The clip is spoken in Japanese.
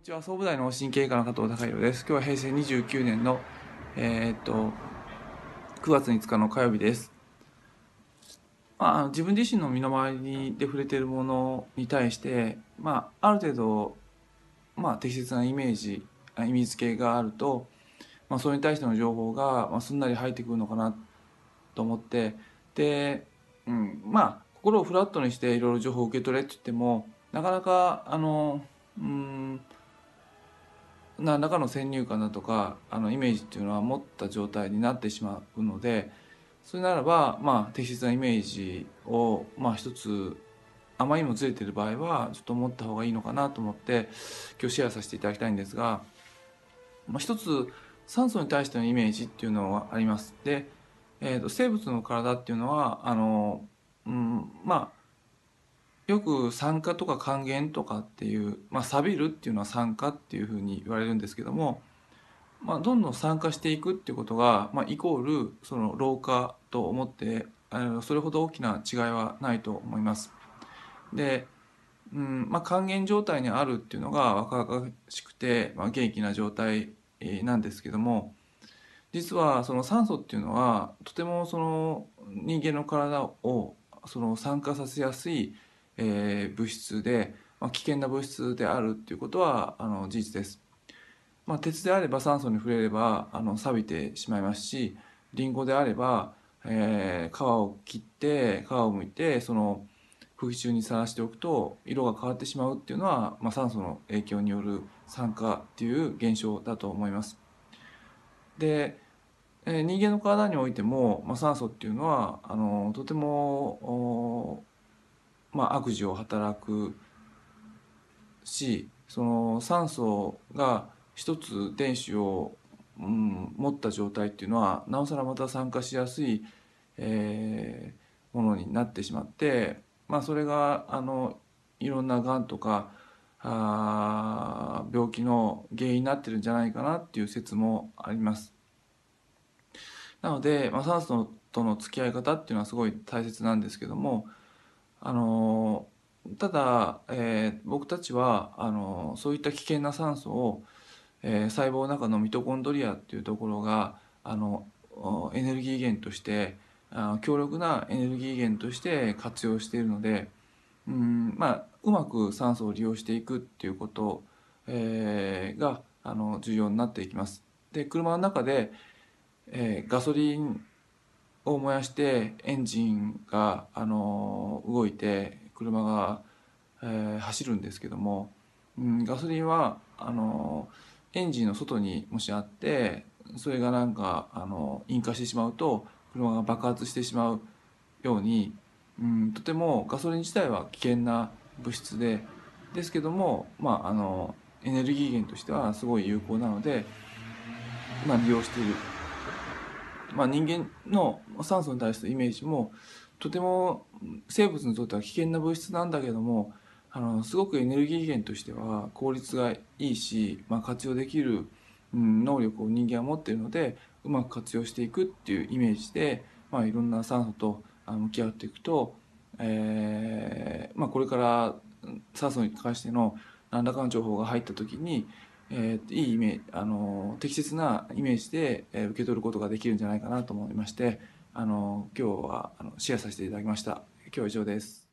こんにちは総武大の神経科の加藤孝弘です。今日は平成29年の、えーっと9月5日の火曜日です。まあ、自分自身の身の回りで触れているものに対して、まあ、ある程度、まあ、適切なイメージ意味付けがあると、まあ、それに対しての情報が、まあ、すんなり入ってくるのかなと思ってで、うん、まあ心をフラットにしていろいろ情報を受け取れって言ってもなかなかあのうん何らかの先入観だとかあのイメージっていうのは持った状態になってしまうのでそれならば、まあ、適切なイメージを、まあ、一つあまりにもずれてる場合はちょっと持った方がいいのかなと思って今日シェアさせていただきたいんですが、まあ、一つ酸素に対してのイメージっていうのはあります。で、えー、と生物の体っていうのはあの、うん、まあよく酸化とか還元とかっていう、まあ、錆びるっていうのは酸化っていうふうに言われるんですけども、まあ、どんどん酸化していくっていうことが、まあ、イコールその老化と思ってあのそれほど大きな違いはないと思います。で、うんまあ、還元状態にあるっていうのが若々しくて、まあ、元気な状態なんですけども実はその酸素っていうのはとてもその人間の体をその酸化させやすいえー物質で、まあ、危険な物質であるっていうことはあの事実です。まあ、鉄であれば酸素に触れればあの錆びてしまいますしリンゴであれば、えー皮を切って皮を剥いてその空気中にさらしておくと色が変わってしまうっていうのは、まあ、酸素の影響による酸化っていう現象だと思います。で、えー人間の体においても、まあ、酸素っていうのはあのとてもまあ、悪事を働くしその酸素が一つ電子を、うん、持った状態っていうのはなおさらまた酸化しやすい、えーものになってしまって、まあ、それがあのいろんながんとかあ病気の原因になってるんじゃないかなっていう説もあります。なので、まあ、酸素との付き合い方っていうのはすごい大切なんですけどもあのただ、えー僕たちはあのそういった危険な酸素を、えー細胞の中のミトコンドリアっていうところがあのおエネルギー源としてあ強力なエネルギー源として活用しているのでうん、まあ、うまく酸素を利用していくっていうこと、えーがあの重要になっていきます。で車の中で、えーガソリンを燃やしてエンジンが、あの動いて車が、えー走るんですけども、うん、ガソリンはあのエンジンの外にもしあってそれがなんかあの引火してしまうと車が爆発してしまうように、うん、とてもガソリン自体は危険な物質でですけども、まあ、あのエネルギー源としてはすごい有効なので、まあ、利用している。まあ、人間の酸素に対するイメージもとても生物にとっては危険な物質なんだけどもあのすごくエネルギー源としては効率がいいし、まあ、活用できる、うん、能力を人間は持っているのでうまく活用していくっていうイメージで、まあ、いろんな酸素と向き合っていくと、えーまあ、これから酸素に関しての何らかの情報が入った時にえーいいイメージあの適切なイメージで、え受け取ることができるんじゃないかなと思いましてあの今日はあのシェアさせていただきました。今日は以上です。